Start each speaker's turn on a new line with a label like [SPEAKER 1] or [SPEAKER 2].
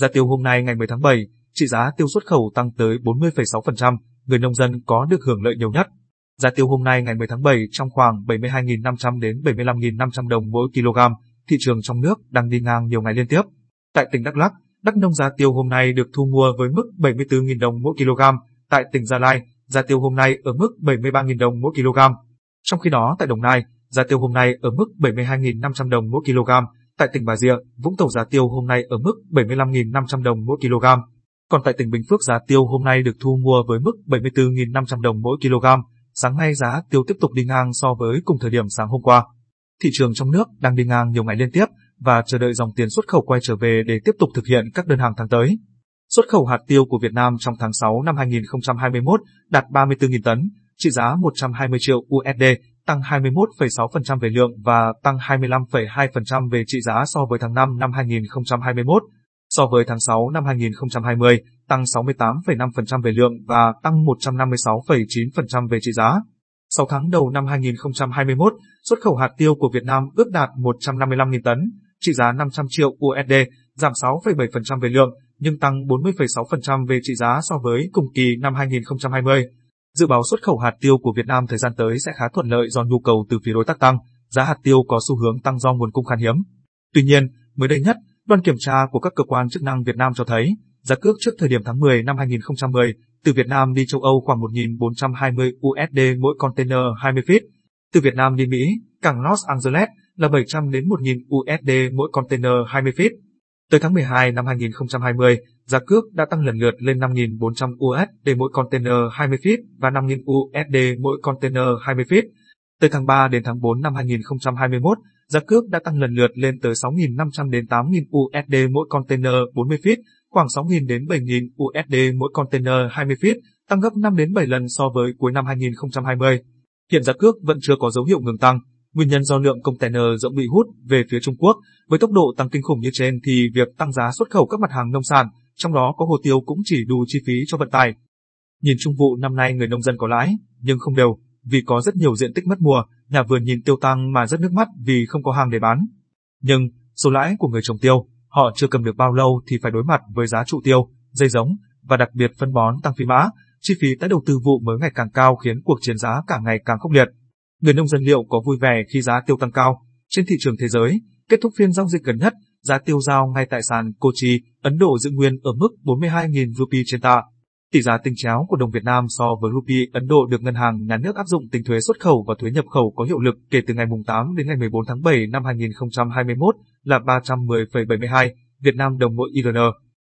[SPEAKER 1] Giá tiêu hôm nay ngày 10 tháng 7, trị giá tiêu xuất khẩu tăng tới 40,6%, người nông dân có được hưởng lợi nhiều nhất. Giá tiêu hôm nay ngày 10 tháng 7 trong khoảng 72.500 đến 75.500 đồng mỗi kg, thị trường trong nước đang đi ngang nhiều ngày liên tiếp. Tại tỉnh Đắk Lắk, Đắk Nông giá tiêu hôm nay được thu mua với mức 74.000 đồng mỗi kg, tại tỉnh Gia Lai, giá tiêu hôm nay ở mức 73.000 đồng mỗi kg. Trong khi đó tại Đồng Nai, giá tiêu hôm nay ở mức 72.500 đồng mỗi kg, tại tỉnh Bà Rịa, Vũng Tàu giá tiêu hôm nay ở mức 75.500 đồng mỗi kg. Còn tại tỉnh Bình Phước giá tiêu hôm nay được thu mua với mức 74.500 đồng mỗi kg. Sáng nay giá tiêu tiếp tục đi ngang so với cùng thời điểm sáng hôm qua. Thị trường trong nước đang đi ngang nhiều ngày liên tiếp và chờ đợi dòng tiền xuất khẩu quay trở về để tiếp tục thực hiện các đơn hàng tháng tới. Xuất khẩu hạt tiêu của Việt Nam trong tháng 6 năm 2021 đạt 34.000 tấn, trị giá 120 triệu USD, tăng 21,6% về lượng và tăng 25,2% về trị giá so với tháng 5 năm 2021. So với tháng 6 năm 2020, tăng 68,5% về lượng và tăng 156,9% về trị giá. 6 tháng đầu năm 2021, xuất khẩu hạt tiêu của Việt Nam ước đạt 155.000 tấn, trị giá 500 triệu USD, giảm 6,7% về lượng, nhưng tăng 40,6% về trị giá so với cùng kỳ năm 2020. Dự báo xuất khẩu hạt tiêu của Việt Nam thời gian tới sẽ khá thuận lợi do nhu cầu từ phía đối tác tăng, giá hạt tiêu có xu hướng tăng do nguồn cung khan hiếm. Tuy nhiên, mới đây nhất, đoàn kiểm tra của các cơ quan chức năng Việt Nam cho thấy, giá cước trước thời điểm tháng 10 năm 2010 từ Việt Nam đi châu Âu khoảng 1.420 USD mỗi container 20 feet. Từ Việt Nam đi Mỹ, cảng Los Angeles là 700 đến 1.000 USD mỗi container 20 feet. Tới tháng 12 năm 2020, giá cước đã tăng lần lượt lên 5.400 USD mỗi container 20 feet và 5.000 USD mỗi container 20 feet. Tới tháng 3 đến tháng 4 năm 2021, giá cước đã tăng lần lượt lên tới 6.500 đến 8.000 USD mỗi container 40 feet, khoảng 6.000 đến 7.000 USD mỗi container 20 feet, tăng gấp 5 đến 7 lần so với cuối năm 2020. Hiện giá cước vẫn chưa có dấu hiệu ngừng tăng, nguyên nhân do lượng container rộng bị hút về phía Trung Quốc. Với tốc độ tăng kinh khủng như trên thì việc tăng giá xuất khẩu các mặt hàng nông sản, trong đó có hồ tiêu cũng chỉ đủ chi phí cho vận tải. Nhìn chung vụ năm nay người nông dân có lãi, nhưng không đều, vì có rất nhiều diện tích mất mùa, nhà vườn nhìn tiêu tăng mà rất nước mắt vì không có hàng để bán. Nhưng, số lãi của người trồng tiêu, họ chưa cầm được bao lâu thì phải đối mặt với giá trụ tiêu, dây giống và đặc biệt phân bón tăng phi mã, chi phí tái đầu tư vụ mới ngày càng cao khiến cuộc chiến giá càng ngày càng khốc liệt. Người nông dân liệu có vui vẻ khi giá tiêu tăng cao? Trên thị trường thế giới, kết thúc phiên giao dịch gần nhất, giá tiêu giao ngay tại sàn Kochi, Ấn Độ giữ nguyên ở mức 42.000 rupee trên tạ. Tỷ giá tinh chéo của đồng Việt Nam so với rupee Ấn Độ được ngân hàng nhà nước áp dụng tính thuế xuất khẩu và thuế nhập khẩu có hiệu lực kể từ ngày 8 đến ngày 14 tháng 7 năm 2021 là 310,72 Việt Nam đồng mỗi IRN.